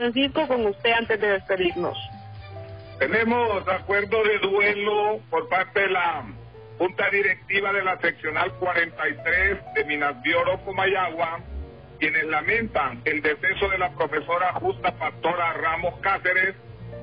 Francisco, con usted antes de despedirnos. Tenemos acuerdo de duelo por parte de la Junta Directiva de la Seccional 43 de Minas de Oro, Comayagua, quienes lamentan el deceso de la profesora Justa Pastora Ramos Cáceres,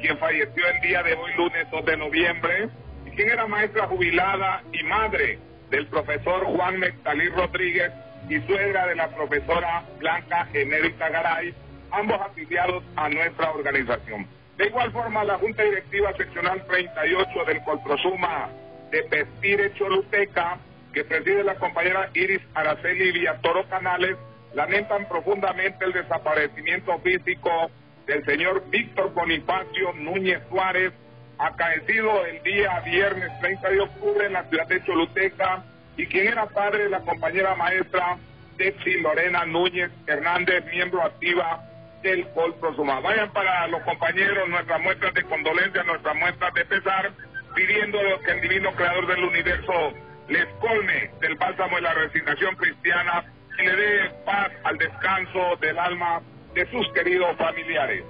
quien falleció el día de hoy, lunes 2 de noviembre, y quien era maestra jubilada y madre del profesor Juan Nectalí Rodríguez y suegra de la profesora Blanca Genérica Garay, ambos afiliados a nuestra organización. De igual forma, la Junta Directiva Seccional 38 del Colprosuma de Pestire Choluteca, que preside la compañera Iris Araceli Villatoro Canales, lamentan profundamente el desaparecimiento físico del señor Víctor Bonifacio Núñez Suárez, acaecido el día viernes 30 de octubre en la ciudad de Choluteca, y quien era padre de la compañera maestra Dexi Lorena Núñez Hernández, miembro activa del Colprosuma. Vayan para los compañeros nuestras muestras de condolencia, nuestras muestras de pesar, pidiendo que el divino creador del universo les colme del bálsamo de la resignación cristiana y le dé paz al descanso del alma de sus queridos familiares.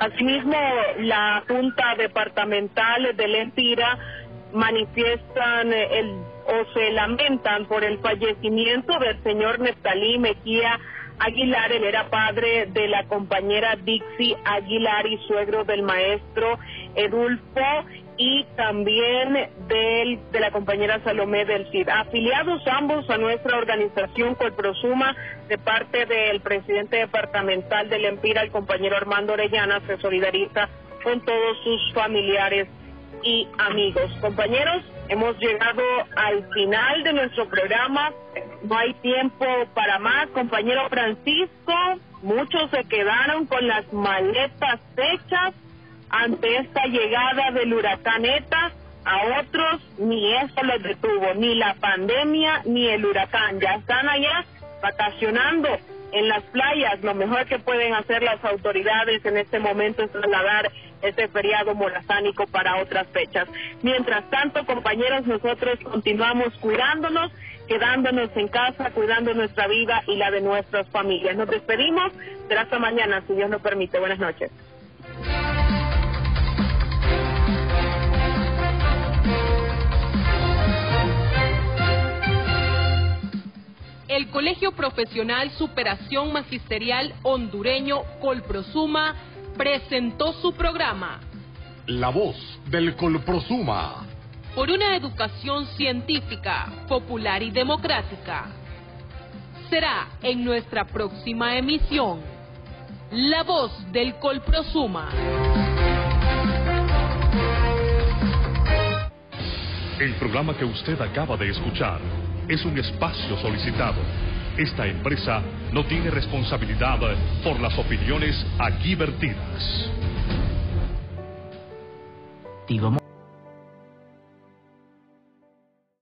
Asimismo, la Junta Departamental de Lempira manifiestan el, o se lamentan por el fallecimiento del señor Neftalí Mejía Aguilar, él era padre de la compañera Dixie Aguilar y suegro del maestro Edulfo y también del, de la compañera Salomé del CID. Afiliados ambos a nuestra organización Colprosuma de parte del presidente departamental del Empira, el compañero Armando Orellana, se solidariza con todos sus familiares y amigos. Compañeros, hemos llegado al final de nuestro programa. No hay tiempo para más. Compañero Francisco, muchos se quedaron con las maletas hechas ante esta llegada del huracán ETA. A otros ni eso les detuvo, ni la pandemia ni el huracán. Ya están allá vacacionando en las playas. Lo mejor que pueden hacer las autoridades en este momento es trasladar este feriado morazánico para otras fechas. Mientras tanto, compañeros, nosotros continuamos cuidándonos, quedándonos en casa, cuidando nuestra vida y la de nuestras familias. Nos despedimos. Será hasta mañana, si Dios nos permite. Buenas noches. El Colegio Profesional Superación Magisterial Hondureño Colprosuma presentó su programa La voz del Colprosuma. Por una educación científica, popular y democrática. Será en nuestra próxima emisión. La voz del Colprosuma. El programa que usted acaba de escuchar es un espacio solicitado. Esta empresa no tiene responsabilidad por las opiniones aquí vertidas.